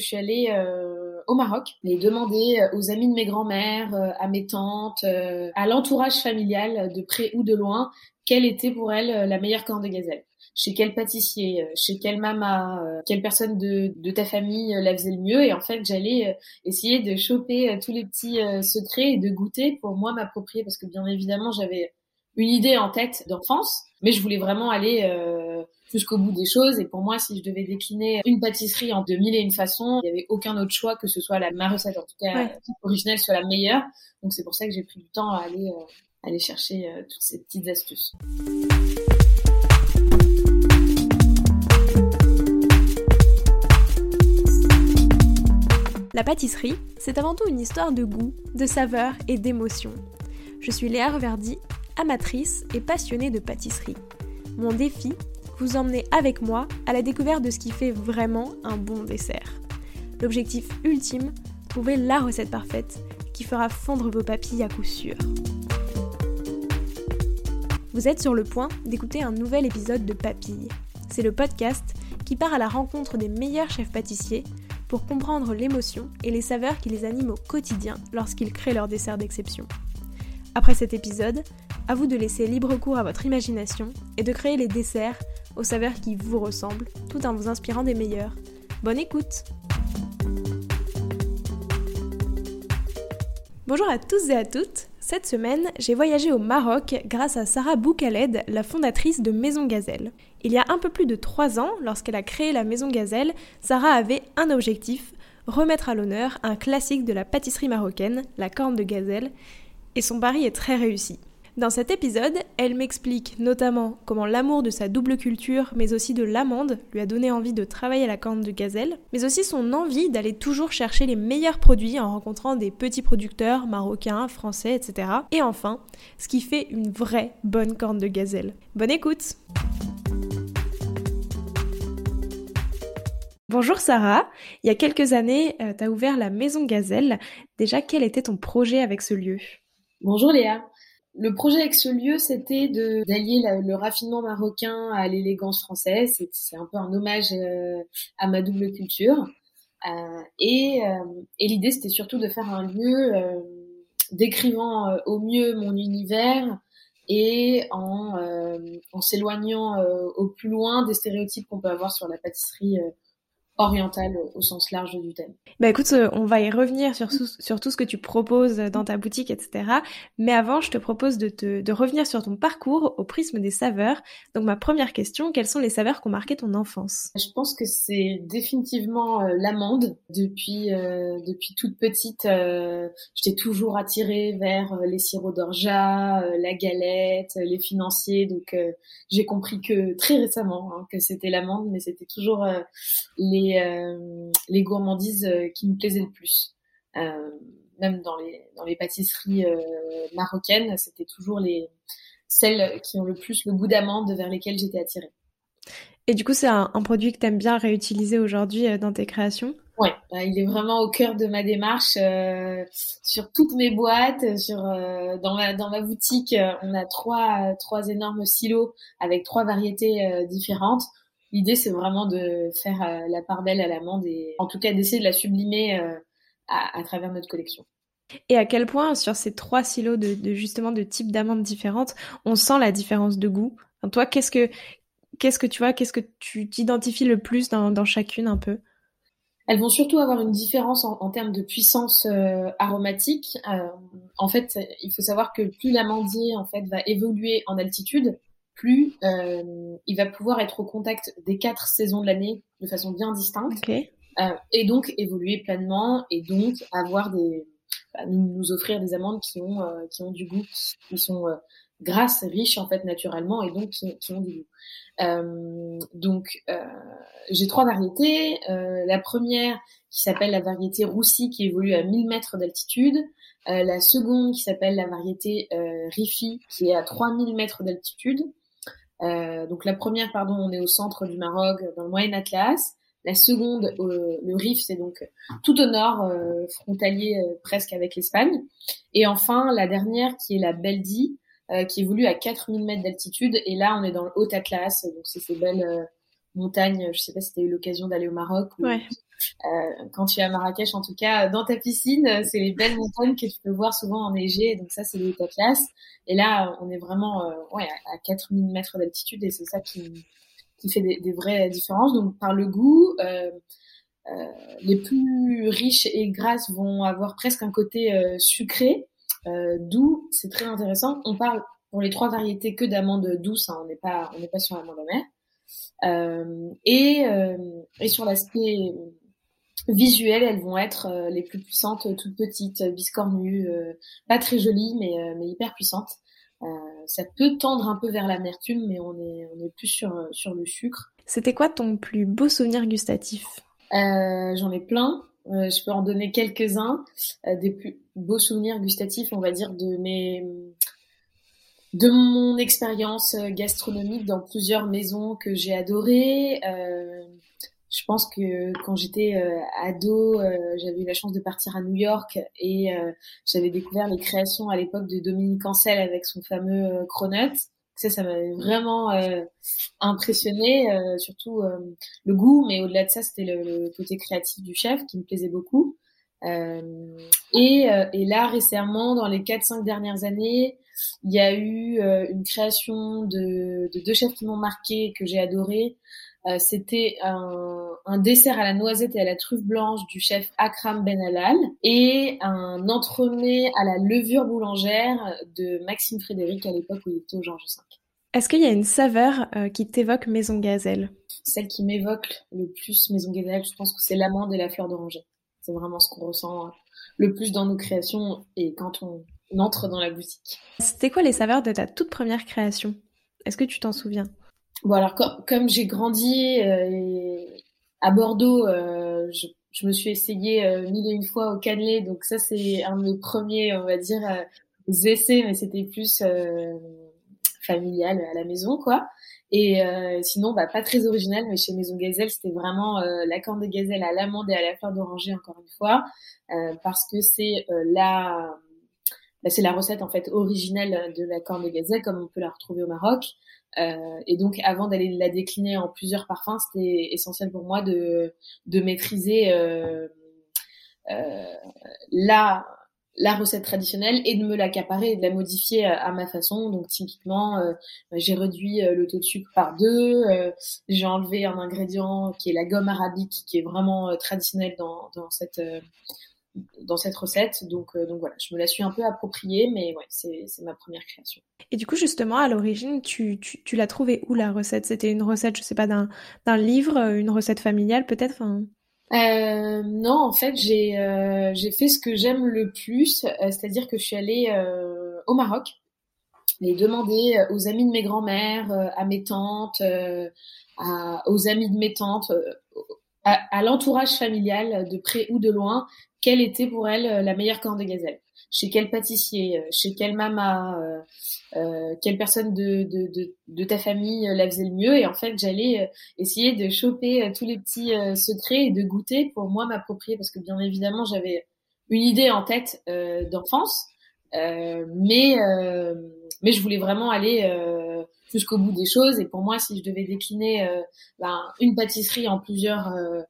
Je suis allée euh, au Maroc et demander aux amis de mes grands-mères, à mes tantes, à l'entourage familial de près ou de loin, quelle était pour elles la meilleure corne de gazelle chez quel pâtissier, chez quelle maman, quelle personne de, ta famille la faisait le mieux. Et en fait, j'allais essayer de choper tous les petits secrets et de goûter pour moi m'approprier parce que bien évidemment, j'avais une idée en tête d'enfance, mais je voulais vraiment aller euh, jusqu'au bout des choses. Et pour moi, si je devais décliner une pâtisserie en 2000 et une façons, il n'y avait aucun autre choix que ce soit la ma recette, en tout cas originelle, soit la meilleure. Donc c'est pour ça que j'ai pris du temps à aller euh, aller chercher euh, toutes ces petites astuces. La pâtisserie, c'est avant tout une histoire de goût, de saveur et d'émotion. Je suis Léa Reverdy amatrice et passionnée de pâtisserie. Mon défi, vous emmener avec moi à la découverte de ce qui fait vraiment un bon dessert. L'objectif ultime, trouver la recette parfaite qui fera fondre vos papilles à coup sûr. Vous êtes sur le point d'écouter un nouvel épisode de Papilles. C'est le podcast qui part à la rencontre des meilleurs chefs pâtissiers pour comprendre l'émotion et les saveurs qui les animent au quotidien lorsqu'ils créent leur dessert d'exception. Après cet épisode, à vous de laisser libre cours à votre imagination et de créer les desserts aux saveurs qui vous ressemblent, tout en vous inspirant des meilleurs. Bonne écoute Bonjour à tous et à toutes Cette semaine, j'ai voyagé au Maroc grâce à Sarah Boukaled, la fondatrice de Maison Gazelle. Il y a un peu plus de 3 ans, lorsqu'elle a créé la Maison Gazelle, Sarah avait un objectif, remettre à l'honneur un classique de la pâtisserie marocaine, la corne de gazelle, et son pari est très réussi. Dans cet épisode, elle m'explique notamment comment l'amour de sa double culture, mais aussi de l'amande, lui a donné envie de travailler à la corne de gazelle, mais aussi son envie d'aller toujours chercher les meilleurs produits en rencontrant des petits producteurs marocains, français, etc. Et enfin, ce qui fait une vraie bonne corne de gazelle. Bonne écoute Bonjour Sarah, il y a quelques années, euh, tu as ouvert la Maison Gazelle. Déjà, quel était ton projet avec ce lieu? Bonjour Léa. Le projet avec ce lieu, c'était d'allier le raffinement marocain à l'élégance française. C'est un peu un hommage euh, à ma double culture. Euh, et, euh, et l'idée, c'était surtout de faire un lieu décrivant au mieux mon univers et en, en s'éloignant au plus loin des stéréotypes qu'on peut avoir sur la pâtisserie orientale au sens large du thème. Bah écoute, euh, on va y revenir sur, sur tout ce que tu proposes dans ta boutique, etc. Mais avant, je te propose de, te, de revenir sur ton parcours au prisme des saveurs. Donc ma première question, quelles sont les saveurs qui ont marqué ton enfance? Je pense que c'est définitivement euh, l'amande. Depuis, euh, depuis toute petite, euh, j'étais toujours attirée vers les sirops d'orgeat, la galette, les financiers. Donc j'ai compris que très récemment hein, que c'était l'amande, mais c'était toujours les euh, les, gourmandises euh, qui me plaisaient le plus. Euh, même dans les, dans les pâtisseries marocaines, c'était toujours les, celles qui ont le plus le goût d'amande vers lesquelles j'étais attirée. Et du coup, c'est un, produit que tu aimes bien réutiliser aujourd'hui dans tes créations? Ouais, bah, il est vraiment au cœur de ma démarche. sur toutes mes boîtes, sur dans ma dans ma boutique, on a trois trois énormes silos avec trois variétés différentes. L'idée, c'est vraiment de faire euh, la part belle à l'amande et en tout cas d'essayer de la sublimer euh, à, travers notre collection. Et à quel point, sur ces trois silos de, justement de types d'amandes différentes, on sent la différence de goût? Toi, qu'est-ce que qu'est-ce que tu vois Qu'est-ce que tu t'identifies le plus dans, chacune un peu? Elles vont surtout avoir une différence en, termes de puissance euh, aromatique. en fait, il faut savoir que plus l'amandier en fait va évoluer en altitude, plus euh, il va pouvoir être au contact des quatre saisons de l'année de façon bien distincte euh, et donc évoluer pleinement et donc avoir des bah, nous, offrir des amandes qui ont euh, qui ont du goût qui sont grasses riches en fait naturellement et donc qui, qui ont du goût. Donc j'ai trois variétés. La première qui s'appelle la variété roussi qui évolue à 1000 mètres d'altitude. La seconde qui s'appelle la variété Rifi qui est à 3000 mètres d'altitude euh, donc la première, pardon, on est au centre du Maroc, dans le Moyen Atlas. La seconde, le Rif, c'est donc tout au nord, euh, frontalier euh, presque avec l'Espagne. Et enfin, la dernière, qui est la Beldi, qui évolue à 4000 mètres d'altitude. Et là, on est dans le Haut Atlas, donc c'est ces belles, montagnes. Je sais pas si tu as eu l'occasion d'aller au Maroc. Ouais. Euh, quand tu es à Marrakech, en tout cas, dans ta piscine, c'est les belles montagnes que tu peux voir souvent enneigées. Donc ça, c'est de ta classe. Et là, on est vraiment ouais, à 4000 mètres d'altitude et c'est ça qui, qui fait des, des, vraies différences. Donc par le goût, euh, euh, les plus riches et grasses vont avoir presque un côté euh, sucré, euh, doux. C'est très intéressant. On parle pour les trois variétés que d'amandes douces. Hein, on n'est pas on n'est pas sur l'amande amère. Euh, et, et sur l'aspect visuel, elles vont être les plus puissantes, toutes petites, biscornues, pas très jolies, mais, mais hyper puissantes. Euh, ça peut tendre un peu vers l'amertume, mais on est, on est plus sur, sur le sucre. C'était quoi ton plus beau souvenir gustatif? Euh, J'en ai plein. Euh, je peux en donner quelques-uns. Euh, des plus beaux souvenirs gustatifs, on va dire, de mes de mon expérience gastronomique dans plusieurs maisons que j'ai adorées. Euh, je pense que quand j'étais euh, ado, euh, j'avais eu la chance de partir à New York et euh, j'avais découvert les créations à l'époque de Dominique Ancel avec son fameux cronut. Ça, ça m'avait vraiment impressionné, surtout le goût, mais au-delà de ça, c'était le, côté créatif du chef qui me plaisait beaucoup. Et, et, là, récemment, dans les 4-5 dernières années, il y a eu une création de, de deux chefs qui m'ont marqué, que j'ai adoré. Euh, c'était un, un, dessert à la noisette et à la truffe blanche du chef Akram Ben Halal et un entremets à la levure boulangère de Maxime Frédéric à l'époque où il était au Georges V. Est-ce qu'il y a une saveur euh, qui t'évoque Maison Gazelle? Celle qui m'évoque le plus Maison Gazelle, je pense que c'est l'amande et la fleur d'oranger. C'est vraiment ce qu'on ressent euh, le plus dans nos créations et quand on entre dans la boutique. C'était quoi les saveurs de ta toute première création? Est-ce que tu t'en souviens? Bon alors comme, j'ai grandi euh, à Bordeaux, euh, je, je, me suis essayée euh, mille et une fois au cannelé, donc ça c'est un de mes premiers, on va dire, essais, mais c'était plus familial à la maison, quoi. Et sinon, bah, pas très original, mais chez Maison Gazelle, c'était vraiment la corne de gazelle à l'amande et à la fleur d'oranger, encore une fois, parce que c'est la bah, c'est la recette en fait originelle de la corne de gazelle, comme on peut la retrouver au Maroc. Euh, et donc, avant d'aller la décliner en plusieurs parfums, c'était essentiel pour moi de, de maîtriser euh, euh, la, la recette traditionnelle et de me l'accaparer et de la modifier à, ma façon. Donc, typiquement, euh, j'ai réduit euh, le taux de sucre par deux. Euh, j'ai enlevé un ingrédient qui est la gomme arabique, qui est vraiment traditionnel dans, dans cette dans cette recette. Donc, euh, donc voilà, je me la suis un peu appropriée, mais ouais, c'est, ma première création. Et du coup, justement, à l'origine, tu, tu, tu l'as trouvée où la recette? C'était une recette, je sais pas, d'un, d'un livre, une recette familiale peut-être? Euh, non, en fait, j'ai euh, j'ai fait ce que j'aime le plus, euh, c'est-à-dire que je suis allée au Maroc et demander aux amis de mes grands-mères, à mes tantes, à, aux amis de mes tantes, à, à l'entourage familial de près ou de loin, quelle était pour elle euh, la meilleure corne de gazelle chez quel pâtissier, euh, chez quelle maman, euh, euh, quelle personne de, de, de, de, ta famille la faisait le mieux. Et en fait, j'allais essayer de choper tous les petits secrets et de goûter pour moi m'approprier, parce que bien évidemment, j'avais une idée en tête d'enfance, mais mais je voulais vraiment aller jusqu'au bout des choses. Et pour moi, si je devais décliner euh, ben, une pâtisserie en plusieurs euh,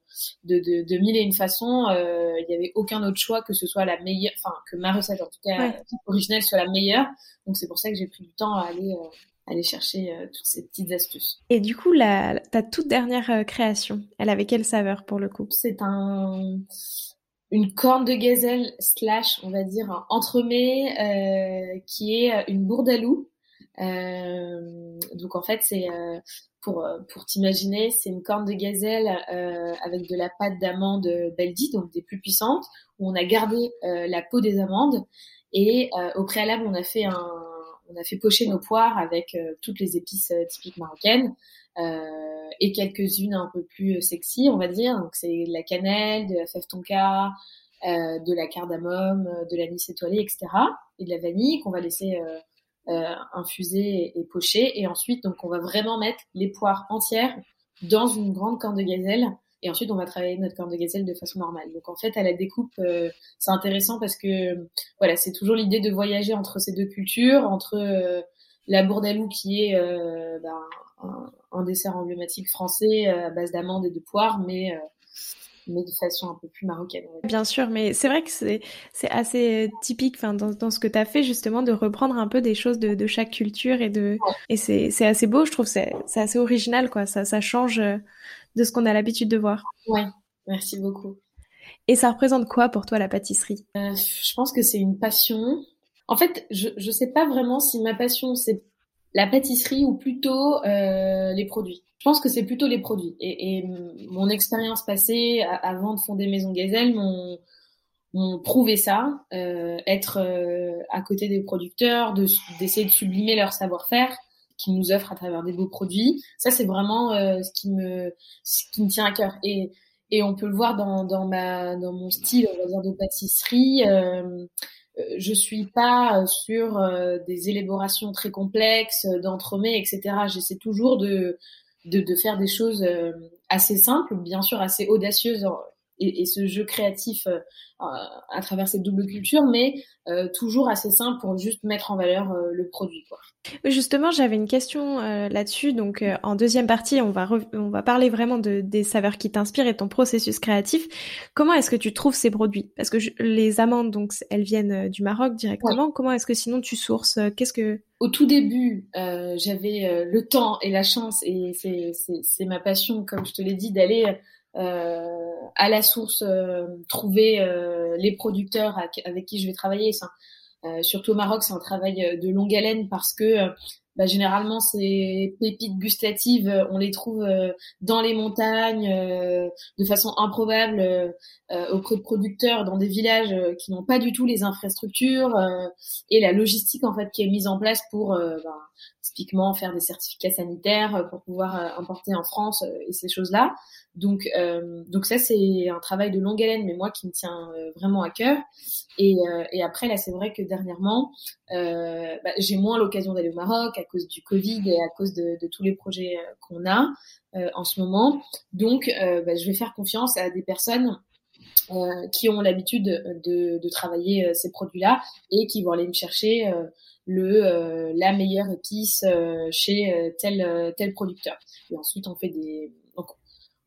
de, de, de, mille et une façons, euh, il n'y avait aucun autre choix que ce soit la meilleure, enfin que ma recette en tout cas originelle soit la meilleure. Donc c'est pour ça que j'ai pris du temps à aller aller chercher toutes ces petites astuces. Et du coup, la, ta toute dernière création, elle avait quelle saveur pour le coup? C'est un une corne de gazelle slash, on va dire, un entremets euh, qui est une bourdaloue euh, donc en fait, c'est euh, pour pour t'imaginer, c'est une corne de gazelle euh, avec de la pâte d'amande Beldi, donc des plus puissantes, où on a gardé la peau des amandes et au préalable, on a fait un on a fait pocher nos poires avec toutes les épices typiques marocaines euh, et quelques-unes un peu plus sexy, on va dire. Donc c'est de la cannelle, de la fève tonka, euh, de la cardamome, de l'anis étoilé, etc. Et de la vanille qu'on va laisser euh, infusé et, poché. Et ensuite, donc, on va vraiment mettre les poires entières dans une grande corne de gazelle. Et ensuite, on va travailler notre corne de gazelle de façon normale. Donc, en fait, à la découpe, euh, c'est intéressant parce que, voilà, c'est toujours l'idée de voyager entre ces deux cultures, entre euh, la bourdalou qui est ben, un, dessert emblématique français à base d'amandes et de poire, mais mais de façon un peu plus marocaine. Bien sûr, mais c'est vrai que c'est, assez typique dans, dans ce que tu as fait, justement, de reprendre un peu des choses de, chaque culture et, de, et c'est, assez beau, je trouve, c'est, assez original, quoi. Ça, ça change euh, de ce qu'on a l'habitude de voir. Ouais, merci beaucoup. Et ça représente quoi pour toi la pâtisserie? Euh, Je pense que c'est une passion. En fait, je ne sais pas vraiment si ma passion c'est la pâtisserie ou plutôt euh, les produits. Je pense que c'est plutôt les produits. Et, et mon expérience passée avant de fonder Maison Gazelle m'ont prouvé ça, euh, être euh, à côté des producteurs, d'essayer de, sublimer leur savoir-faire qu'ils nous offrent à travers des beaux produits. Ça, c'est vraiment euh, ce qui me ce qui me tient à cœur. Et, et on peut le voir dans, dans ma dans mon style, on de pâtisserie. Euh, euh, je suis pas sur des élaborations très complexes d'entremets, etc. J'essaie toujours de de, de faire des choses euh, assez simples, bien sûr assez audacieuses et, et ce jeu créatif euh, à travers cette double culture, mais euh, toujours assez simple pour juste mettre en valeur le produit. Quoi. Justement, j'avais une question là-dessus. Donc, en deuxième partie, on va on va parler vraiment de des saveurs qui t'inspirent et ton processus créatif. Comment est-ce que tu trouves ces produits? Parce que les amandes, donc, elles viennent du Maroc directement. Comment est-ce que sinon tu sources Qu'est-ce que au tout début, euh, j'avais euh, le temps et la chance, et c'est ma passion, comme je te l'ai dit, d'aller euh, à la source trouver les producteurs avec qui je vais travailler. surtout au Maroc, c'est un travail de longue haleine parce que bah, généralement ces pépites gustatives, euh, on les trouve euh, dans les montagnes euh, de façon improbable auprès de producteurs dans des villages qui n'ont pas du tout les infrastructures et la logistique en fait qui est mise en place pour bah, typiquement faire des certificats sanitaires pour pouvoir importer en France et ces choses-là. Donc, euh, donc ça c'est un travail de longue haleine, mais moi qui me tient vraiment à cœur. Et, euh, et après là, c'est vrai que dernièrement, euh, bah, j'ai moins l'occasion d'aller au Maroc à cause du Covid et à cause de, tous les projets qu'on a en ce moment. Donc, bah, je vais faire confiance à des personnes qui ont l'habitude de, de, travailler ces produits-là et qui vont aller me chercher le la meilleure épice chez tel tel producteur. Et ensuite, on fait des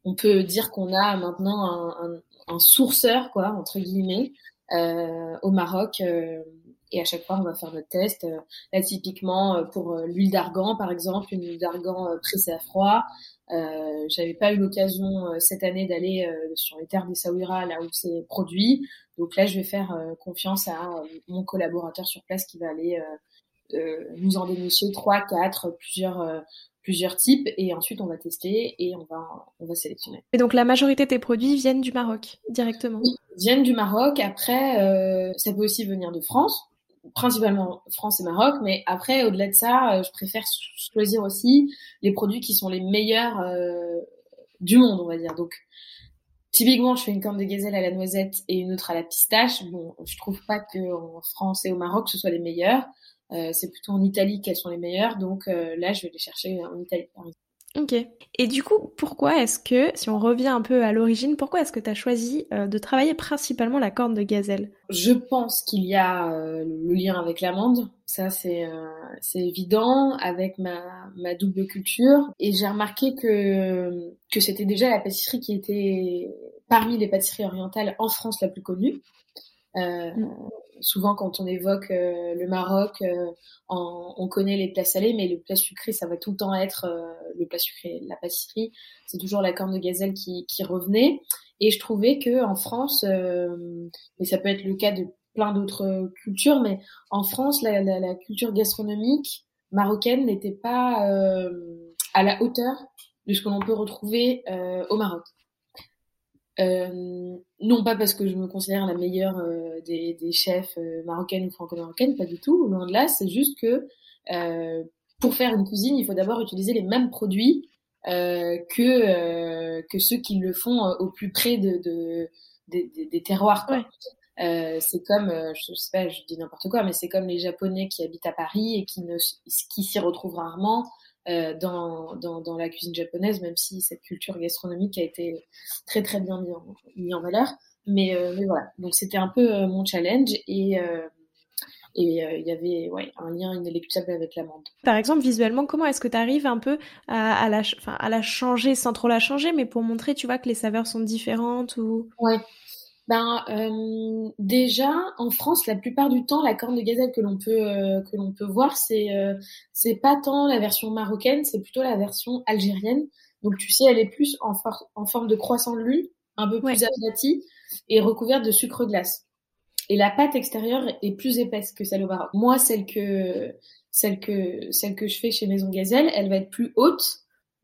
on peut dire qu'on a maintenant un, un, sourceur, quoi, entre guillemets, euh, au Maroc. Euh, et à chaque fois, on va faire notre test. Euh, là, typiquement, pour l'huile d'argan, par exemple, une huile d'argan pressée à froid. Euh, J'avais pas eu l'occasion cette année d'aller sur les terres des Saouira, là où c'est produit. Donc là, je vais faire confiance à mon collaborateur sur place qui va aller nous en dénicher trois, quatre, plusieurs plusieurs types et ensuite on va tester et on va on va sélectionner. Et donc la majorité de tes produits viennent du Maroc directement. Oui, viennent du Maroc. Après, euh, ça peut aussi venir de France, principalement France et Maroc, mais après au-delà de ça, euh, je préfère choisir aussi les produits qui sont les meilleurs euh, du monde, on va dire. Donc Typiquement, je fais une corne de gazelle à la noisette et une autre à la pistache. Bon, je trouve pas que en France et au Maroc ce soit les meilleurs. Euh, c'est plutôt en Italie qu'elles sont les meilleures. Donc euh, là, je vais les chercher en Italie. Ok. Et du coup, pourquoi est-ce que, si on revient un peu à l'origine, pourquoi est-ce que tu as choisi euh, de travailler principalement la corne de gazelle? Je pense qu'il y a le lien avec l'amande. Ça, c'est c'est évident avec ma, ma double culture. Et j'ai remarqué que, que c'était déjà la pâtisserie qui était parmi les pâtisseries orientales en France la plus connue. Euh, mm. Souvent, quand on évoque euh, le Maroc, euh, on connaît les plats salés, mais le plat sucré, ça va tout le temps être le plat sucré, la pâtisserie. C'est toujours la corne de gazelle qui, revenait. Et je trouvais que en France, et ça peut être le cas de plein d'autres cultures, mais en France, la, la culture gastronomique marocaine n'était pas à la hauteur de ce que l'on peut retrouver au Maroc. Euh, non pas parce que je me considère la meilleure euh, des, des, chefs euh, marocaines ou franco-marocaines, pas du tout, loin de là, c'est juste que euh, pour faire une cuisine, il faut d'abord utiliser les mêmes produits que, que ceux qui le font au plus près de, de des, des, terroirs. C'est comme, je sais pas, je dis n'importe quoi, mais c'est comme les Japonais qui habitent à Paris et qui ne, qui s'y retrouvent rarement, euh, dans, dans, dans, la cuisine japonaise, même si cette culture gastronomique a été très très bien mise en, mis en valeur. Mais, euh, mais voilà, donc c'était un peu euh, mon challenge et, et il y avait ouais, un lien inéluctable avec l'amande. Par exemple, visuellement, comment est-ce que tu arrives un peu à, à, la, à la changer sans trop la changer, mais pour montrer, tu vois, que les saveurs sont différentes ou... Ouais. Ben euh, déjà en France, la plupart du temps, la corne de gazelle que l'on peut euh, que l'on peut voir, c'est euh, c'est pas tant la version marocaine, c'est plutôt la version algérienne. Donc tu sais, elle est plus en, en forme de croissant de lune, un peu plus aplatie et recouverte de sucre glace. Et la pâte extérieure est plus épaisse que celle au Maroc. Moi, celle que celle que celle que je fais chez Maison Gazelle, elle va être plus haute,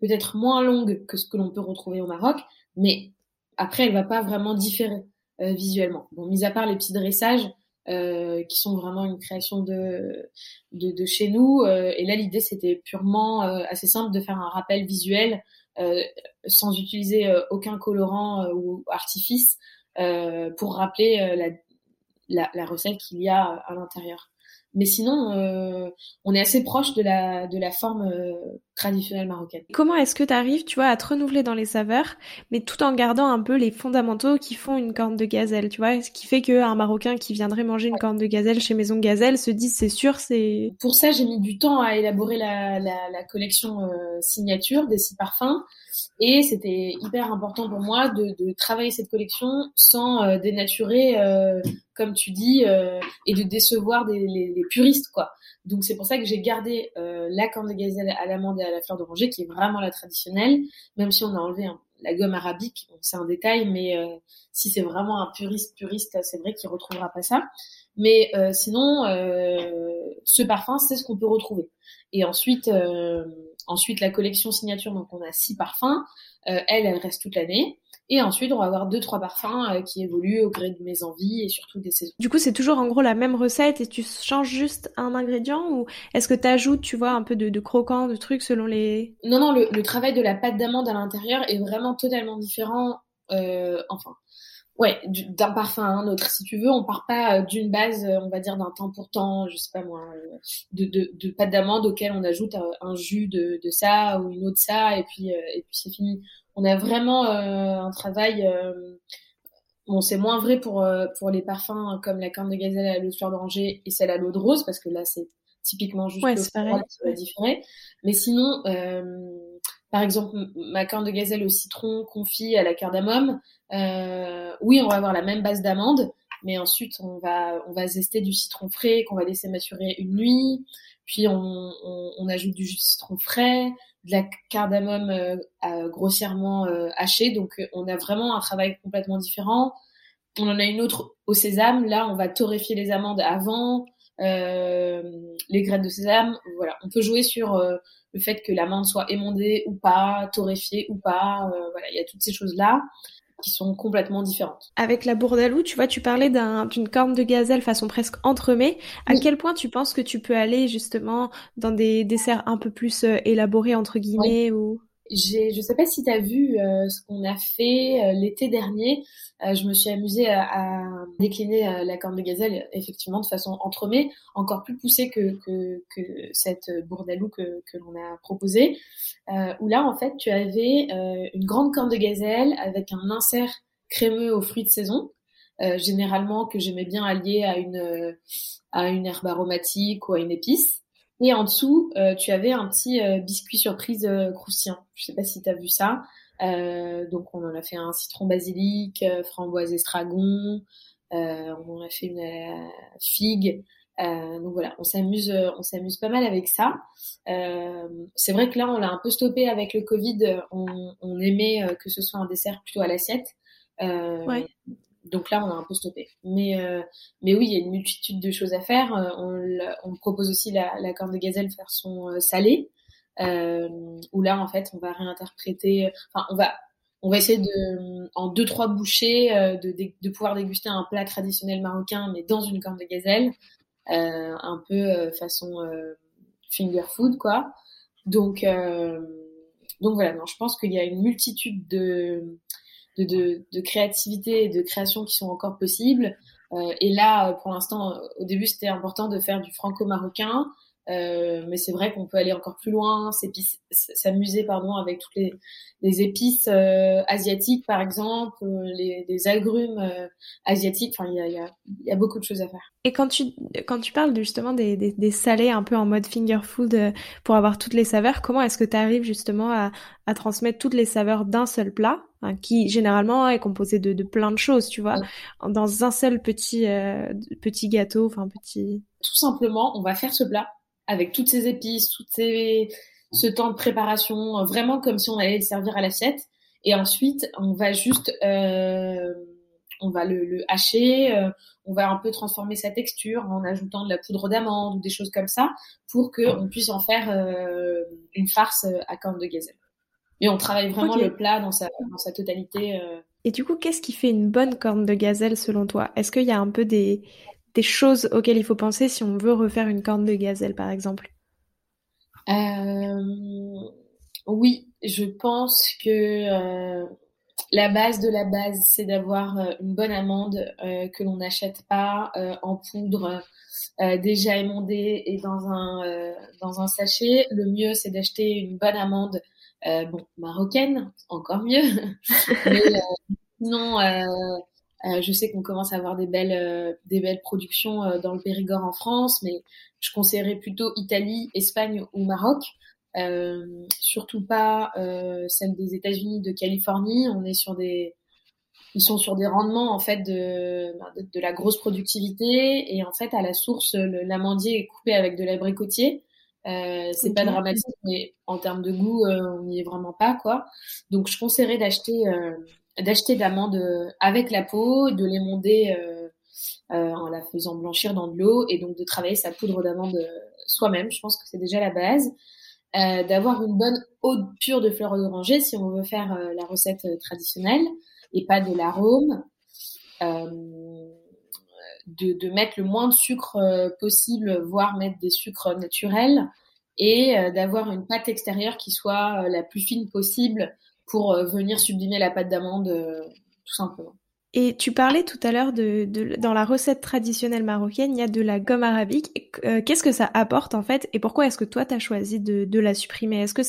peut-être moins longue que ce que l'on peut retrouver au Maroc, mais après, elle va pas vraiment différer. Euh, visuellement. Bon, mis à part les petits dressages euh, qui sont vraiment une création de de, de chez nous. Euh, et là, l'idée c'était purement assez simple de faire un rappel visuel sans utiliser aucun colorant ou artifice pour rappeler la, la, la recette qu'il y a à l'intérieur. Mais sinon, euh, on est assez proche de la, de la forme euh, traditionnelle marocaine. Comment est-ce que tu arrives, tu vois, à te renouveler dans les saveurs, mais tout en gardant un peu les fondamentaux qui font une corne de gazelle, tu vois, ce qui fait qu'un Marocain qui viendrait manger une corne de gazelle chez Maison Gazelle se dise c'est sûr, c'est... Pour ça, j'ai mis du temps à élaborer la, la, la collection euh, signature des six parfums. Et c'était hyper important pour moi de, de, travailler cette collection sans euh, dénaturer, euh, comme tu dis, et de décevoir des, les, les, puristes, quoi. Donc c'est pour ça que j'ai gardé la corne de gazelle à l'amande et à la fleur d'oranger, qui est vraiment la traditionnelle, même si on a enlevé la gomme arabique, c'est un détail, mais si c'est vraiment un puriste puriste, c'est vrai qu'il retrouvera pas ça. Mais sinon, ce parfum, c'est ce qu'on peut retrouver. Et ensuite, euh, ensuite la collection signature, donc on a six parfums. Euh, elle, elle reste toute l'année. Et ensuite, on va avoir deux, trois parfums euh, qui évoluent au gré de mes envies et surtout des saisons. Du coup, c'est toujours en gros la même recette et tu changes juste un ingrédient ou est-ce que tu ajoutes, tu vois, un peu de, de, croquant, de trucs selon les... Non, non, le, le travail de la pâte d'amande à l'intérieur est vraiment totalement différent. Euh, enfin, ouais, d'un parfum à un autre. Si tu veux, on part pas euh, d'une base, on va dire d'un temps pour temps, je sais pas moi, de, de, de pâte d'amande auquel on ajoute un, jus de, de, ça ou une autre ça et puis et puis c'est fini. On a vraiment un travail. bon, c'est moins vrai pour pour les parfums comme la corne de gazelle à l'eau de fleur d'oranger et celle à l'eau de rose parce que là c'est typiquement juste ouais, qui va différer. Mais sinon, par exemple, ma corne de gazelle au citron confit à la cardamome, euh, oui, on va avoir la même base d'amande, mais ensuite on va zester du citron frais qu'on va laisser maturer une nuit, puis on, ajoute du jus de citron frais, de la cardamome euh, grossièrement euh, hachée, donc on a vraiment un travail complètement différent. On en a une autre au sésame, là on va torréfier les amandes avant, euh, les graines de sésame, voilà, on peut jouer sur euh, le fait que l'amande soit émondée ou pas, torréfiée ou pas, euh, voilà, il y a toutes ces choses là qui sont complètement différentes. Avec la bourdalou, tu vois, tu parlais d'une corne de gazelle façon presque entremets. À quel point tu penses que tu peux aller justement dans des desserts un peu plus élaborés entre guillemets ou? J'ai, je sais pas si tu as vu euh, ce qu'on a fait euh, l'été dernier. Euh, je me suis amusée à, à décliner la corne de gazelle effectivement de façon entremets, encore plus poussée que, que, que cette bourdalou que, que l'on a proposée. où là, en fait, tu avais une grande corne de gazelle avec un insert crémeux aux fruits de saison. généralement que j'aimais bien allier à une à une herbe aromatique ou à une épice. Et en dessous, euh, tu avais un petit euh, biscuit surprise euh, croustillant. Je sais pas si tu as vu ça. donc on en a fait un citron basilic, framboise estragon, on en a fait une figue. donc voilà, on s'amuse, on s'amuse pas mal avec ça. c'est vrai que là, on l'a un peu stoppé avec le Covid. On, aimait que ce soit un dessert plutôt à l'assiette. Donc là, on a un peu stoppé. Mais, euh, mais oui, il y a une multitude de choses à faire. Euh, on, on propose aussi la, la corne de gazelle faire son euh, salé, euh, où là, en fait, on va réinterpréter. Enfin, on va on va essayer de, en deux trois bouchées, de, de, pouvoir déguster un plat traditionnel marocain, mais dans une corne de gazelle, un peu façon finger food, quoi. Donc, donc voilà. Non, je pense qu'il y a une multitude de de, créativité et de création qui sont encore possibles. Euh, et là, pour l'instant, au début, c'était important de faire du franco-marocain. Euh, mais c'est vrai qu'on peut aller encore plus loin, s'amuser pardon avec toutes les, épices euh, asiatiques par exemple, euh, les, agrumes euh, asiatiques. Enfin, il y a, beaucoup de choses à faire. Et quand tu quand tu parles justement des, salés un peu en mode finger food pour avoir toutes les saveurs, comment est-ce que tu arrives justement à transmettre toutes les saveurs d'un seul plat Hein, qui généralement est composé de, de, plein de choses, tu vois, dans un seul petit petit gâteau, enfin petit. Tout simplement, on va faire ce plat avec toutes ces épices, toutes ces, ce temps de préparation, vraiment comme si on allait le servir à l'assiette. Et ensuite, on va juste, euh, on va le, le hacher, euh, on va un peu transformer sa texture en ajoutant de la poudre d'amande ou des choses comme ça pour qu'on puisse en faire euh, une farce à corne de gazelle. Mais on travaille vraiment le plat dans sa, dans sa totalité. Euh. Et du coup, qu'est-ce qui fait une bonne corne de gazelle selon toi? Est-ce qu'il y a un peu des, des choses auxquelles il faut penser si on veut refaire une corne de gazelle, par exemple? Euh, Oui, je pense que euh, la base de la base, c'est d'avoir une bonne amande que l'on n'achète pas en poudre, déjà émondée et dans un, dans un sachet. Le mieux, c'est d'acheter une bonne amande bon, marocaine, encore mieux. Mais sinon, euh, je sais qu'on commence à avoir des belles, euh, des belles productions euh, dans le Périgord en France, mais je conseillerais plutôt Italie, Espagne ou Maroc. surtout pas celle des États-Unis, de Californie. On est sur des, ils sont sur des rendements en fait de, de, de la grosse productivité et en fait à la source l'amandier est coupé avec de l'abricotier. Euh, c'est pas dramatique, mais en termes de goût, on n'y est vraiment pas quoi. Donc je conseillerais d'acheter d'acheter d'amandes euh, avec la peau, de l'émonder euh, euh, en la faisant blanchir dans de l'eau et donc de travailler sa poudre d'amande soi-même. Je pense que c'est déjà la base. Euh, d'avoir une bonne eau pure de fleurs d'oranger si on veut faire la recette traditionnelle et pas de l'arôme. Euh, de, de, mettre le moins de sucre possible, voire mettre des sucres naturels et d'avoir une pâte extérieure qui soit la plus fine possible pour euh, venir sublimer la pâte d'amande, euh, tout simplement. Et tu parlais tout à l'heure de, de, dans la recette traditionnelle marocaine, il y a de la gomme arabique. Euh, qu'est-ce que ça apporte en fait? Et pourquoi est-ce que toi tu as choisi de, de la supprimer? Est-ce que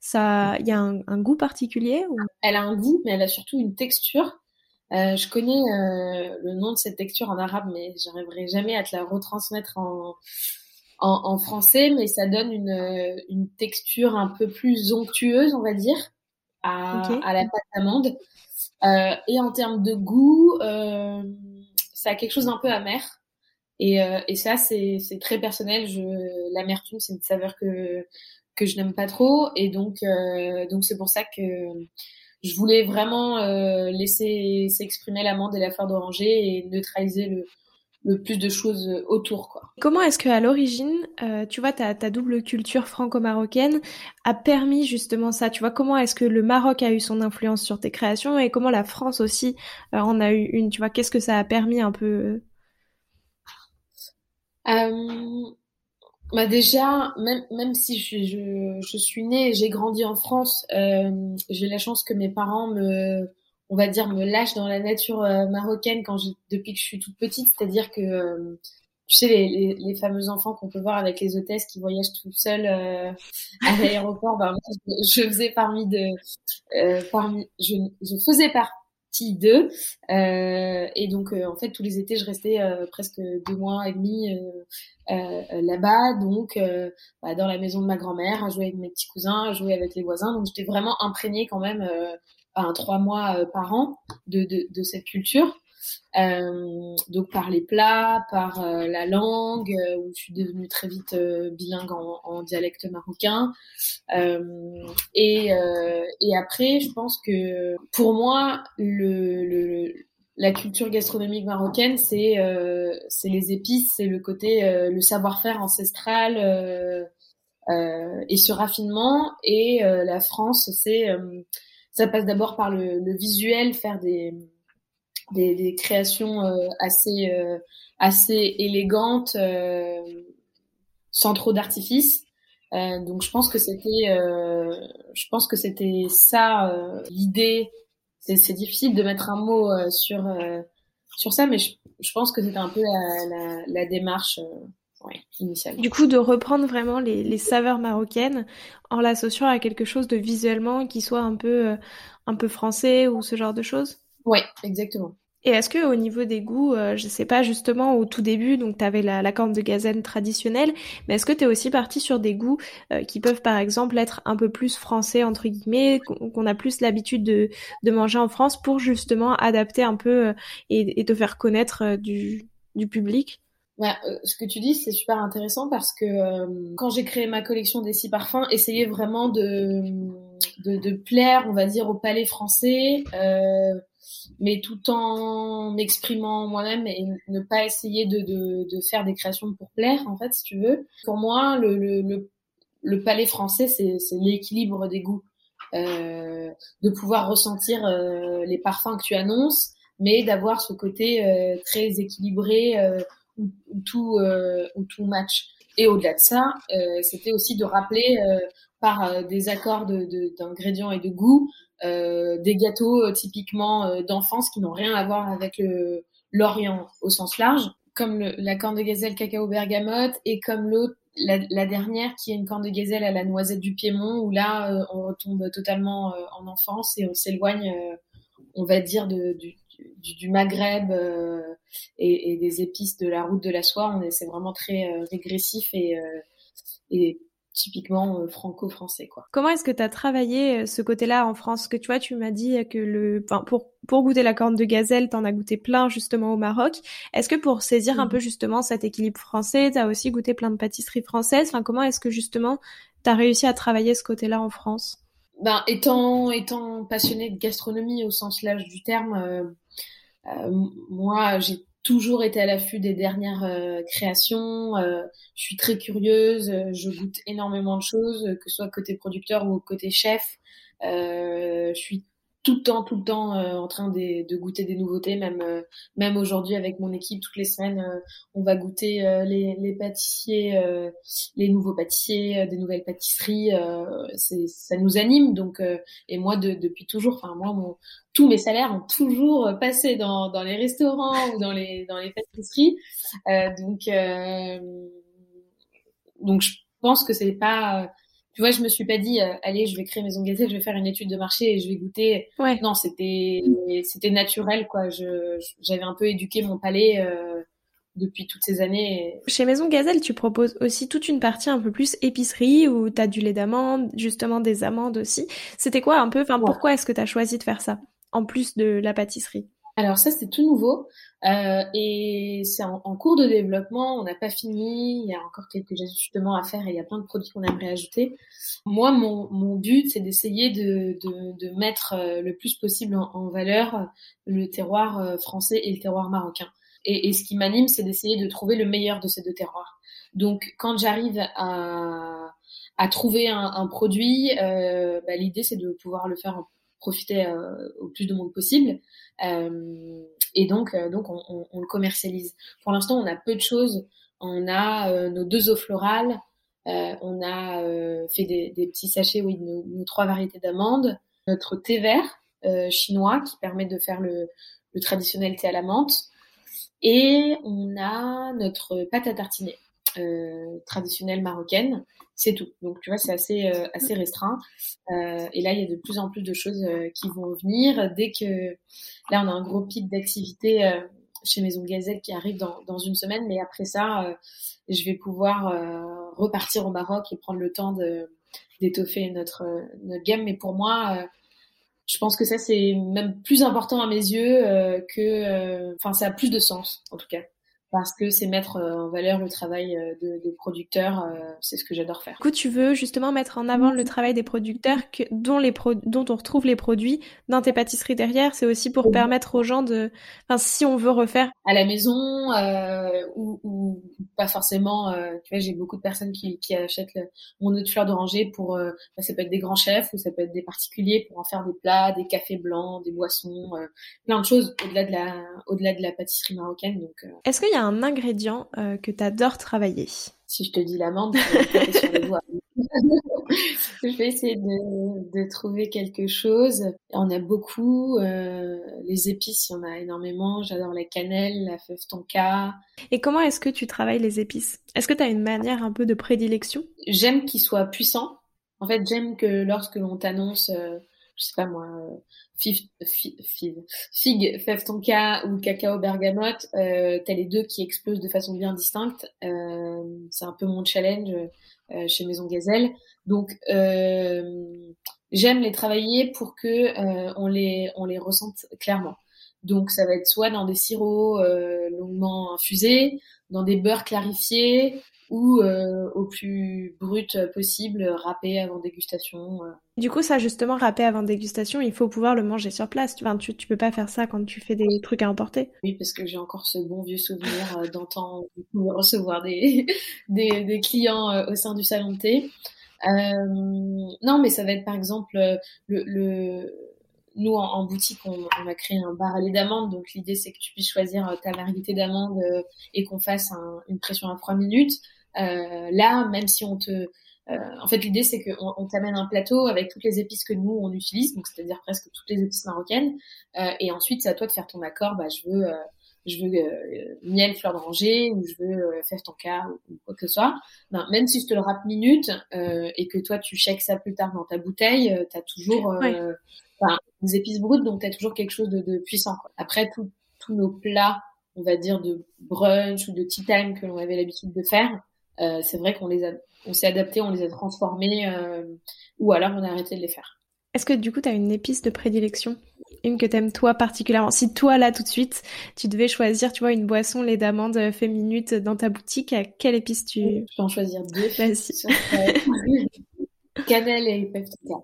ça, il y a un, un goût particulier ou... Elle a un goût, mais elle a surtout une texture. Euh, je connais euh, le nom de cette texture en arabe, mais j'arriverai jamais à te la retransmettre en, en, en français. Mais ça donne une, une texture un peu plus onctueuse, on va dire à, à la pâte d'amande. Euh, et en termes de goût, euh, ça a quelque chose d'un peu amer. Et, euh, et ça, c'est très personnel. L'amertume, c'est une saveur que que je n'aime pas trop. Et donc, euh, donc c'est pour ça que je voulais vraiment euh, laisser s'exprimer l'amande et la fleur d'oranger et neutraliser le, le plus de choses autour. Quoi. Comment est-ce que à l'origine, euh, tu vois, ta, ta double culture franco-marocaine a permis justement ça? Tu vois, comment est-ce que le Maroc a eu son influence sur tes créations et comment la France aussi euh, en a eu une? Tu vois, qu'est-ce que ça a permis un peu euh, bah déjà, même, même si je, je, je suis née et j'ai grandi en France, euh, j'ai la chance que mes parents me on va dire, me lâche dans la nature euh, marocaine quand je, depuis que je suis toute petite. C'est-à-dire que, euh, tu sais, les, les, les, fameux enfants qu'on peut voir avec les hôtesses qui voyagent tout seuls euh, à l'aéroport, ben, je, faisais parmi de, parmi, je, je faisais partie d'eux. et donc, en fait, tous les étés, je restais presque deux mois et demi là-bas, donc bah, dans la maison de ma grand-mère, à jouer avec mes petits cousins, à jouer avec les voisins. Donc, j'étais vraiment imprégnée quand même un trois mois euh, par an de cette culture. Euh, donc par les plats, par euh, la langue, euh, où je suis devenue très vite bilingue en, dialecte marocain. Et, après, je pense que pour moi, la culture gastronomique marocaine, c'est les épices, c'est le côté, le savoir-faire ancestral et ce raffinement. Et la France, c'est ça passe d'abord par le, visuel, faire des, des, créations euh, assez, euh, assez élégantes, euh, sans trop d'artifice. donc je pense que c'était, je pense que c'était ça l'idée. C'est difficile de mettre un mot sur sur ça, mais je, je pense que c'était un peu la, la, la démarche ouais, initialement. Du coup, de reprendre vraiment les, les saveurs marocaines en l'associant à quelque chose de visuellement qui soit un peu, un peu français ou ce genre de choses? Oui, exactement. Et est-ce que au niveau des goûts, euh, je sais pas justement au tout début, donc tu avais la, la corne de gazelle traditionnelle, mais est-ce que tu es aussi parti sur des goûts euh, qui peuvent par exemple être un peu plus français entre guillemets, qu'on a plus l'habitude de, de manger en France pour justement adapter un peu euh, et, et, te faire connaître euh, du, du public? Bah, ce que tu dis, c'est super intéressant parce que quand j'ai créé ma collection des six parfums, essayer vraiment de, de, plaire, on va dire, au palais français, euh, mais tout en m'exprimant moi-même et ne pas essayer de, faire des créations pour plaire, en fait, si tu veux. Pour moi, le, palais français, c'est l'équilibre des goûts. Euh, de pouvoir ressentir euh, les parfums que tu annonces, mais d'avoir ce côté très équilibré tout, où tout match. Et au-delà de ça, c'était aussi de rappeler par des accords d'ingrédients de, et de goûts euh, des gâteaux euh, typiquement euh, d'enfance qui n'ont rien à voir avec l'Orient au sens large, comme le, la corne de gazelle cacao bergamote et comme l'autre la, la, dernière qui est une corne de gazelle à la noisette du Piémont où là on retombe totalement en enfance et on s'éloigne, on va dire, de, du, du, du Maghreb et, et, des épices de la route de la soie. C'est vraiment très régressif et, et typiquement euh, franco-français quoi. Comment est-ce que tu as travaillé euh, ce côté-là en France? Que tu vois tu m'as dit que le enfin, pour pour goûter la corne de gazelle, tu en as goûté plein justement au Maroc. Est-ce que pour saisir un mmh. peu justement cet équilibre français, tu as aussi goûté plein de pâtisseries françaises? Enfin comment est-ce que justement tu as réussi à travailler ce côté-là en France? Ben, étant étant passionnée de gastronomie au sens large du terme, euh, euh, moi j'ai toujours été à l'affût des dernières euh, créations. Euh, je suis très curieuse, euh, je goûte énormément de choses, que ce soit côté producteur ou côté chef. je suis tout le temps, tout le temps euh, en train de, de, goûter des nouveautés. Même, euh, même aujourd'hui avec mon équipe, toutes les semaines, euh, on va goûter les, les, pâtissiers, les nouveaux pâtissiers, des nouvelles pâtisseries. ça nous anime. Donc, et moi, de, depuis toujours, enfin moi, mon, tous mes salaires ont toujours passé dans, dans les restaurants ou dans les, dans les pâtisseries. donc, donc je pense que c'est pas tu vois, je me suis pas dit, euh, allez, je vais créer Maison Gazelle, je vais faire une étude de marché et je vais goûter. Ouais. Non, c'était, c'était naturel, quoi. Je, j'avais un peu éduqué mon palais euh, depuis toutes ces années. Chez Maison Gazelle, tu proposes aussi toute une partie un peu plus épicerie où tu as du lait d'amande, justement des amandes aussi. C'était quoi un peu, enfin, pourquoi est-ce que tu as choisi de faire ça en plus de la pâtisserie? Alors ça, c'est tout nouveau euh, et c'est en, cours de développement. On n'a pas fini. Il y a encore quelques ajustements à faire et il y a plein de produits qu'on aimerait ajouter. Moi, mon, mon but, c'est d'essayer de, de, de, mettre euh, le plus possible en, valeur le terroir euh, français et le terroir marocain. Et, et ce qui m'anime, c'est d'essayer de trouver le meilleur de ces deux terroirs. Donc, quand j'arrive à, à trouver un, un produit, euh, bah, l'idée, c'est de pouvoir le faire en profiter euh, au plus de monde possible. Euh, et donc, euh, donc on, le commercialise. Pour l'instant, on a peu de choses. On a nos deux eaux florales. on a fait des, petits sachets, oui, de nos, nos trois variétés d'amandes. Notre thé vert chinois qui permet de faire le, traditionnel thé à la menthe. Et on a notre pâte à tartiner traditionnelle marocaine, c'est tout. Donc tu vois, c'est assez euh, restreint. Euh, et là, il y a de plus en plus de choses euh, qui vont venir. Dès que là, on a un gros pic d'activité chez Maison Gazelle qui arrive dans, une semaine, mais après ça, je vais pouvoir repartir au Maroc et prendre le temps d'étoffer notre notre gamme. Mais pour moi je pense que ça c'est même plus important à mes yeux que enfin ça a plus de sens en tout cas parce que c'est mettre euh, en valeur le travail euh, de, de producteurs, euh, c'est ce que j'adore faire. Du coup, tu veux justement mettre en avant le travail des producteurs que, dont, les pro dont on retrouve les produits dans tes pâtisseries derrière. C'est aussi pour permettre aux gens de, enfin, si on veut refaire à la maison euh, ou, ou, pas forcément. Euh, tu vois, j'ai beaucoup de personnes qui, qui achètent le, mon eau de fleur d'oranger pour, euh, bah, ça peut être des grands chefs ou ça peut être des particuliers pour en faire des plats, des cafés blancs, des boissons, plein de choses au-delà de la, au-delà de la pâtisserie marocaine. Donc, est-ce qu'il y a un ingrédient euh, que tu adores travailler Si je te dis l'amande, je vais essayer de, de, trouver quelque chose. On a beaucoup. Euh, les épices, il y en a énormément. J'adore la cannelle, la fève tonka. Et comment est-ce que tu travailles les épices? Est-ce que tu as une manière un peu de prédilection? J'aime qu'ils soient puissants. En fait, j'aime que lorsque l'on t'annonce, euh, je sais pas moi, figue, figue, fève tonka ou cacao bergamote, euh, t'as les deux qui explosent de façon bien distincte. Euh, c'est un peu mon challenge euh, chez Maison Gazelle. Donc euh, j'aime les travailler pour que euh, on les on les ressente clairement. Donc ça va être soit dans des sirops longuement infusés, dans des beurres clarifiés, ou euh, au plus brut possible, râpé avant dégustation. Euh. Du coup, ça justement, râpé avant dégustation, il faut pouvoir le manger sur place. Enfin, tu, tu peux pas faire ça quand tu fais des trucs à emporter. Oui, parce que j'ai encore ce bon vieux souvenir euh, d'antan de recevoir des, des, des clients au sein du salon de thé. non, mais ça va être par exemple le, le nous, en, boutique, on, on, va créer un bar à lait d'amande. Donc, l'idée, c'est que tu puisses choisir ta variété d'amande et qu'on fasse une pression à 3 minutes. Euh, là, même si on te euh, en fait, l'idée, c'est qu'on on, t'amène un plateau avec toutes les épices que nous, on utilise, donc c'est-à-dire presque toutes les épices marocaines. Euh, et ensuite, c'est à toi de faire ton accord. Bah, je veux, je veux miel, fleur d'oranger, ou je veux faire ton cas, ou quoi que ce soit. Ben, même si je te le rappe minute, et que toi, tu checkes ça plus tard dans ta bouteille, tu as toujours des épices brutes, donc tu as toujours quelque chose de, de puissant. Quoi. Après, tous nos plats, on va dire, de brunch ou de tea time que l'on avait l'habitude de faire, euh, c'est vrai qu'on les a, on s'est adapté, on les a transformés, euh, ou alors on a arrêté de les faire. Est-ce que du coup, tu as une épice de prédilection? Une que t'aimes toi particulièrement? Si toi, là, tout de suite, tu devais choisir, tu vois, une boisson lait d'amande euh, fait minute dans ta boutique, à quelle épice tu... Je peux en choisir deux. Cannelle et paprika.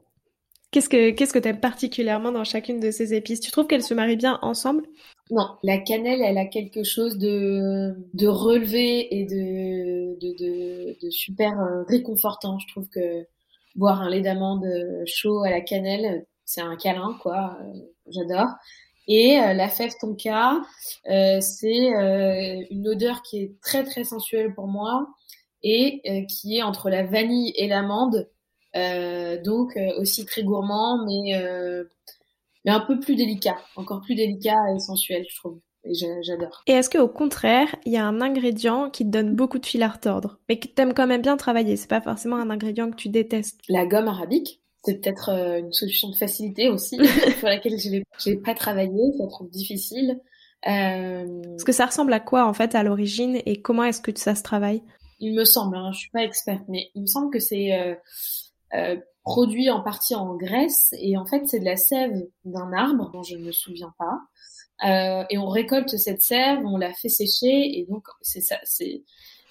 Qu'est-ce que qu'est-ce que t'aimes particulièrement dans chacune de ces épices? Tu trouves qu'elles se marient bien ensemble? Non, la cannelle, elle a quelque chose de de relevé et de super euh, réconfortant. Je trouve que boire un lait d'amande euh, chaud à la cannelle, c'est un câlin, quoi. Euh, j'adore. Et la fève tonka, c'est une odeur qui est très très sensuelle pour moi et qui est entre la vanille et l'amande donc aussi très gourmand, mais mais un peu plus délicat, encore plus délicat et sensuel, je trouve. Et j'adore. Et est-ce qu'au contraire, il y a un ingrédient qui te donne beaucoup de fil à retordre, mais que t'aimes quand même bien travailler? C'est pas forcément un ingrédient que tu détestes. La gomme arabique, c'est peut-être une solution de facilité aussi, sur laquelle je n'ai pas travaillé, ça trouve difficile. Euh... Parce que ça ressemble à quoi en fait à l'origine et comment est-ce que ça se travaille? Il me semble, hein, je suis pas experte, mais il me semble que c'est euh, euh, produit en partie en Grèce et en fait c'est de la sève d'un arbre dont je ne me souviens pas euh, et on récolte cette sève, on la fait sécher et donc c'est ça c'est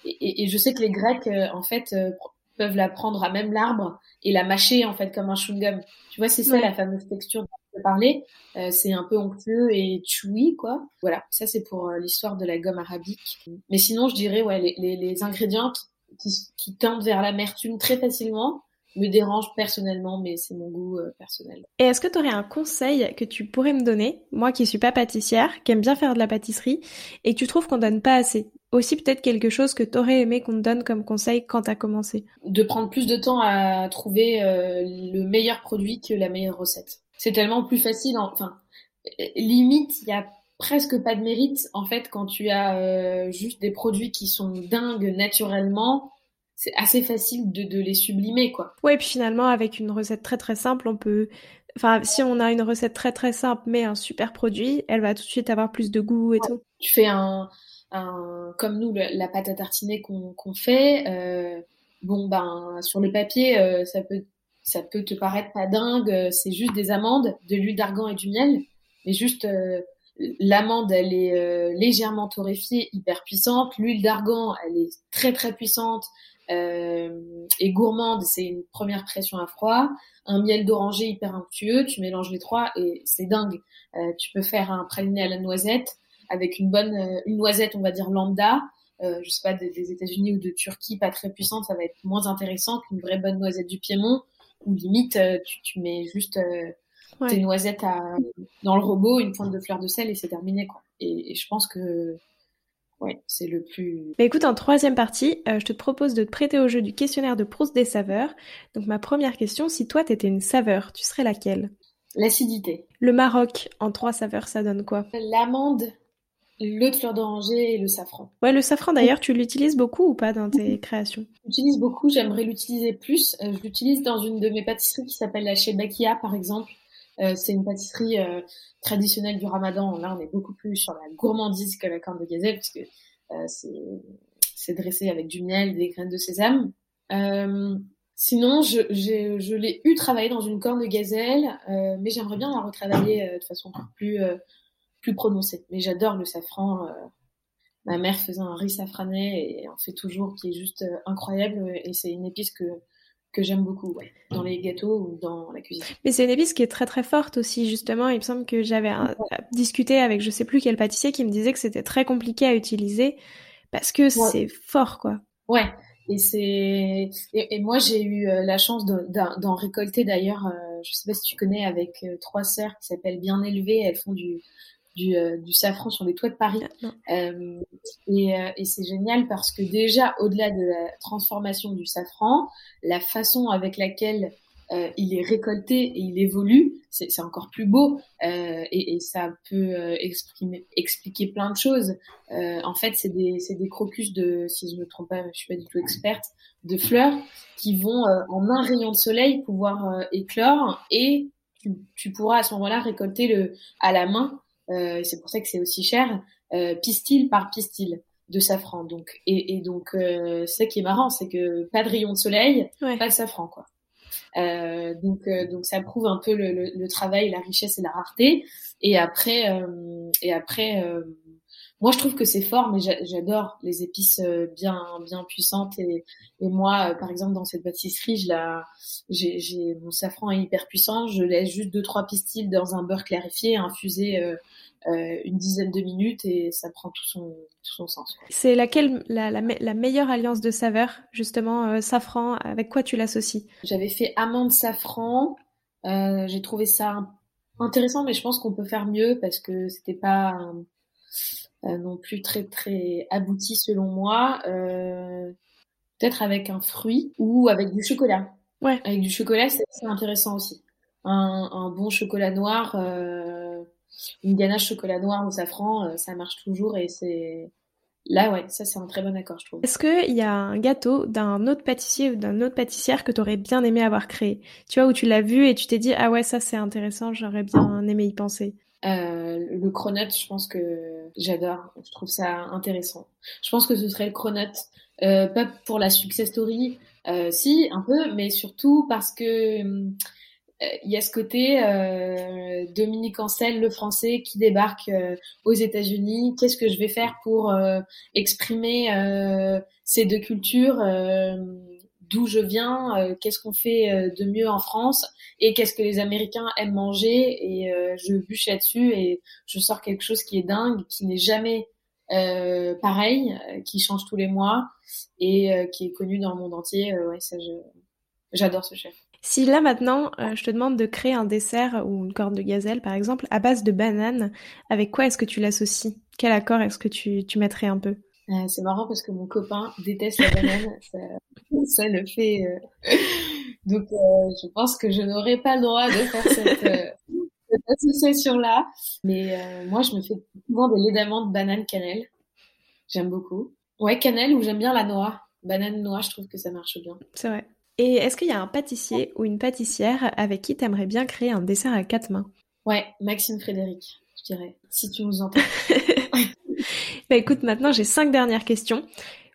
et, et, je sais que les Grecs euh, en fait euh, peuvent la prendre à même l'arbre et la mâcher en fait comme un chewing-gum. Tu vois c'est ça la fameuse texture dont je parlais. Euh, c'est un peu onctueux et chewy quoi. Voilà ça c'est pour l'histoire de la gomme arabique. Mais sinon je dirais ouais les, les, les ingrédients qui, qui tendent vers l'amertume très facilement me dérange personnellement, mais c'est mon goût euh, personnel. Et est-ce que tu aurais un conseil que tu pourrais me donner, moi qui suis pas pâtissière, qui aime bien faire de la pâtisserie, et tu trouves qu'on donne pas assez? Aussi peut-être quelque chose que tu aurais aimé qu'on te donne comme conseil quand tu as commencé De prendre plus de temps à trouver euh, le meilleur produit que la meilleure recette. C'est tellement plus facile, enfin, limite, il y a presque pas de mérite en fait quand tu as euh, juste des produits qui sont dingues naturellement c'est assez facile de, de, les sublimer, quoi. Ouais, et puis finalement, avec une recette très très simple, on peut. Enfin, si on a une recette très très simple, mais un super produit, elle va tout de suite avoir plus de goût et tout. Tu fais un. un comme nous, la pâte à tartiner qu'on fait, euh, bon, ben, sur le papier, euh, ça, peut, ça peut te paraître pas dingue, euh, c'est juste des amandes, de l'huile d'argan et du miel, mais juste. Euh, L'amande, elle est légèrement torréfiée, hyper puissante. L'huile d'argan, elle est très très puissante et gourmande, c'est une première pression à froid. Un miel d'oranger hyper onctueux, tu mélanges les trois et c'est dingue. Euh, tu peux faire un praliné à la noisette avec une bonne, euh, une noisette, on va dire lambda. Euh, je sais pas des, des États-Unis ou de Turquie, pas très puissante, ça va être moins intéressant qu'une vraie bonne noisette du Piémont. Ou limite, euh, tu, tu mets juste euh, tes noisettes à, dans le robot, une pointe de fleur de sel et c'est terminé quoi. Et, et je pense que ouais, c'est le plus. Mais écoute, en troisième partie, euh, je te propose de te prêter au jeu du questionnaire de Proust des saveurs. Donc ma première question, si toi t'étais une saveur, tu serais laquelle? L'acidité. Le Maroc, en trois saveurs, ça donne quoi? L'amande, l'eau de fleur d'oranger et le safran. Ouais, le safran d'ailleurs, tu l'utilises beaucoup ou pas dans tes créations? J'utilise beaucoup, j'aimerais l'utiliser plus. Euh, je l'utilise dans une de mes pâtisseries qui s'appelle la Shebakia par exemple. Euh, c'est une pâtisserie euh, traditionnelle du ramadan. Là, on est beaucoup plus sur la gourmandise que la corne de gazelle, puisque euh, c'est dressé avec du miel des graines de sésame. Euh, sinon, je, je l'ai eu travaillé dans une corne de gazelle, euh, mais j'aimerais bien la retravailler de façon plus, plus prononcée. Mais j'adore le safran. ma mère faisait un riz safrané et en fait toujours, qui est juste incroyable. Et c'est une épice que que j'aime beaucoup, ouais, dans les gâteaux ou dans la cuisine. Mais c'est une épice qui est très très forte aussi, justement. Il me semble que j'avais discuté avec je sais plus quel pâtissier qui me disait que c'était très compliqué à utiliser parce que c'est fort, quoi. Ouais. Et c'est et, moi j'ai eu euh, la chance d'en récolter d'ailleurs. Euh, je sais pas si tu connais avec euh, trois sœurs qui s'appellent Bien Élevées. Elles font du du, euh, du, safran sur les toits de Paris. Euh, et, euh, et c'est génial parce que déjà, au-delà de la transformation du safran, la façon avec laquelle euh, il est récolté et il évolue, c'est encore plus beau euh, et, et, ça peut exprimer, expliquer plein de choses. Euh, en fait, c'est des, des crocus de, si je me trompe pas, je suis pas du tout experte, de fleurs qui vont en un rayon de soleil pouvoir éclore et tu, tu, pourras à ce moment-là récolter le à la main euh, c'est pour ça que c'est aussi cher, euh, pistil par pistil de safran. Donc et, et donc euh, ce qui est marrant, c'est que pas de rayon de soleil, pas de safran quoi. Euh, donc euh, donc ça prouve un peu le, le, le, travail, la richesse et la rareté. Et après euh, et après moi je trouve que c'est fort, mais j'adore les épices bien bien puissantes. Et, et moi par exemple dans cette pâtisserie, je la j'ai mon safran est hyper puissant, je laisse juste deux trois pistils dans un beurre clarifié infusé euh, une dizaine de minutes et ça prend tout son, tout son sens. C'est laquelle la, la, la, meilleure alliance de saveurs, justement, euh, safran, avec quoi tu l'associes? J'avais fait amande safran, euh, j'ai trouvé ça intéressant, mais je pense qu'on peut faire mieux parce que c'était pas euh, non plus très très abouti selon moi. Euh, Peut-être avec un fruit ou avec du chocolat. Ouais. Avec du chocolat, c'est intéressant aussi. Un, un, bon chocolat noir, euh, une ganache chocolat noir au safran, euh, ça marche toujours et c'est là ouais, ça c'est un très bon accord je trouve. Est-ce qu'il y a un gâteau d'un autre pâtissier ou d'un autre pâtissière que tu aurais bien aimé avoir créé? Tu vois où tu l'as vu et tu t'es dit ah ouais ça c'est intéressant, j'aurais bien aimé y penser. Euh, le cronut, je pense que j'adore, je trouve ça intéressant. Je pense que ce serait le cronut, euh, pas pour la success story, euh, si un peu, mais surtout parce que hum, il y a ce côté euh, Dominique Ancel, le français, qui débarque euh, aux États-Unis. Qu'est-ce que je vais faire pour euh, exprimer euh, ces deux cultures D'où je viens Qu'est-ce qu'on fait de mieux en France Et qu'est-ce que les Américains aiment manger Et je bûche là-dessus et je sors quelque chose qui est dingue, qui n'est jamais pareil, qui change tous les mois et qui est connu dans le monde entier. ouais, ça, j'adore ce chef. Si là maintenant, euh, je te demande de créer un dessert ou une corne de gazelle par exemple à base de banane, avec quoi est-ce que tu l'associes? Quel accord est-ce que tu, tu mettrais un peu? Euh, C'est marrant parce que mon copain déteste la banane, ça, ça, le fait. Euh... Donc euh, je pense que je n'aurais pas le droit de faire cette, cette association-là. Mais moi, je me fais souvent des laits d'amande banane cannelle. J'aime beaucoup. Ouais, cannelle ou j'aime bien la noix. Banane noix, je trouve que ça marche bien. C'est vrai. Et est-ce qu'il y a un pâtissier ou une pâtissière avec qui tu aimerais bien créer un dessert à quatre mains? Ouais, Maxime Frédéric, je dirais, si tu nous entends. bah écoute, maintenant j'ai cinq dernières questions.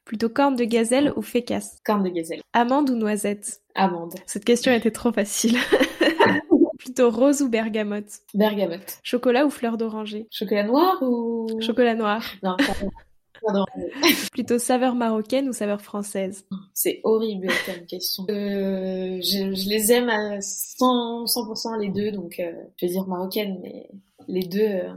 Plutôt corne de gazelle ou fécasse? Corne de gazelle. Amande ou noisette? Amande. Cette question était trop facile. Plutôt rose ou bergamote? Bergamote. Chocolat ou fleur d'oranger? Chocolat noir ou... Chocolat noir. Non, Plutôt saveur marocaine ou saveur française? C'est horrible comme question. Euh, je, je, les aime à 100%, 100% les deux, donc euh, je vais dire marocaine, mais les deux, euh,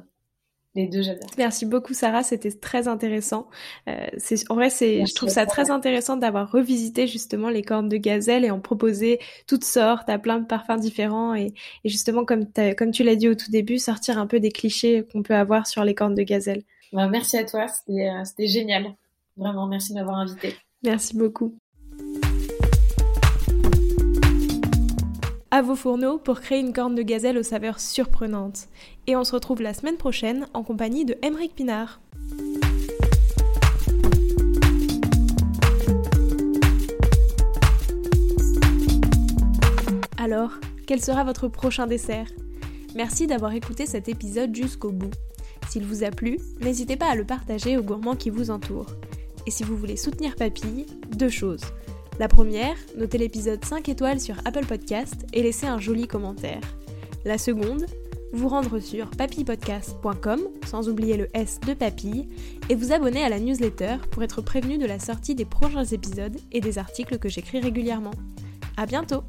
les deux j'adore. Merci beaucoup Sarah, c'était très intéressant. Euh, c'est, en vrai, c'est, je trouve ça très intéressant d'avoir revisité justement les cornes de gazelle et en proposer toutes sortes, à plein de parfums différents et, et justement comme, comme tu l'as dit au tout début, sortir un peu des clichés qu'on peut avoir sur les cornes de gazelle. Bah, merci à toi, c'était génial. Vraiment, merci de m'avoir invité. Merci beaucoup. À vos fourneaux pour créer une corne de gazelle aux saveurs surprenantes. Et on se retrouve la semaine prochaine en compagnie de Emeric Pinard. Alors, quel sera votre prochain dessert? Merci d'avoir écouté cet épisode jusqu'au bout. S'il vous a plu, n'hésitez pas à le partager aux gourmands qui vous entourent. Et si vous voulez soutenir Papille, deux choses. La première, notez l'épisode 5 étoiles sur Apple Podcast et laissez un joli commentaire. La seconde, vous rendre sur papillepodcast.com, sans oublier le S de papille, et vous abonner à la newsletter pour être prévenu de la sortie des prochains épisodes et des articles que j'écris régulièrement. À bientôt!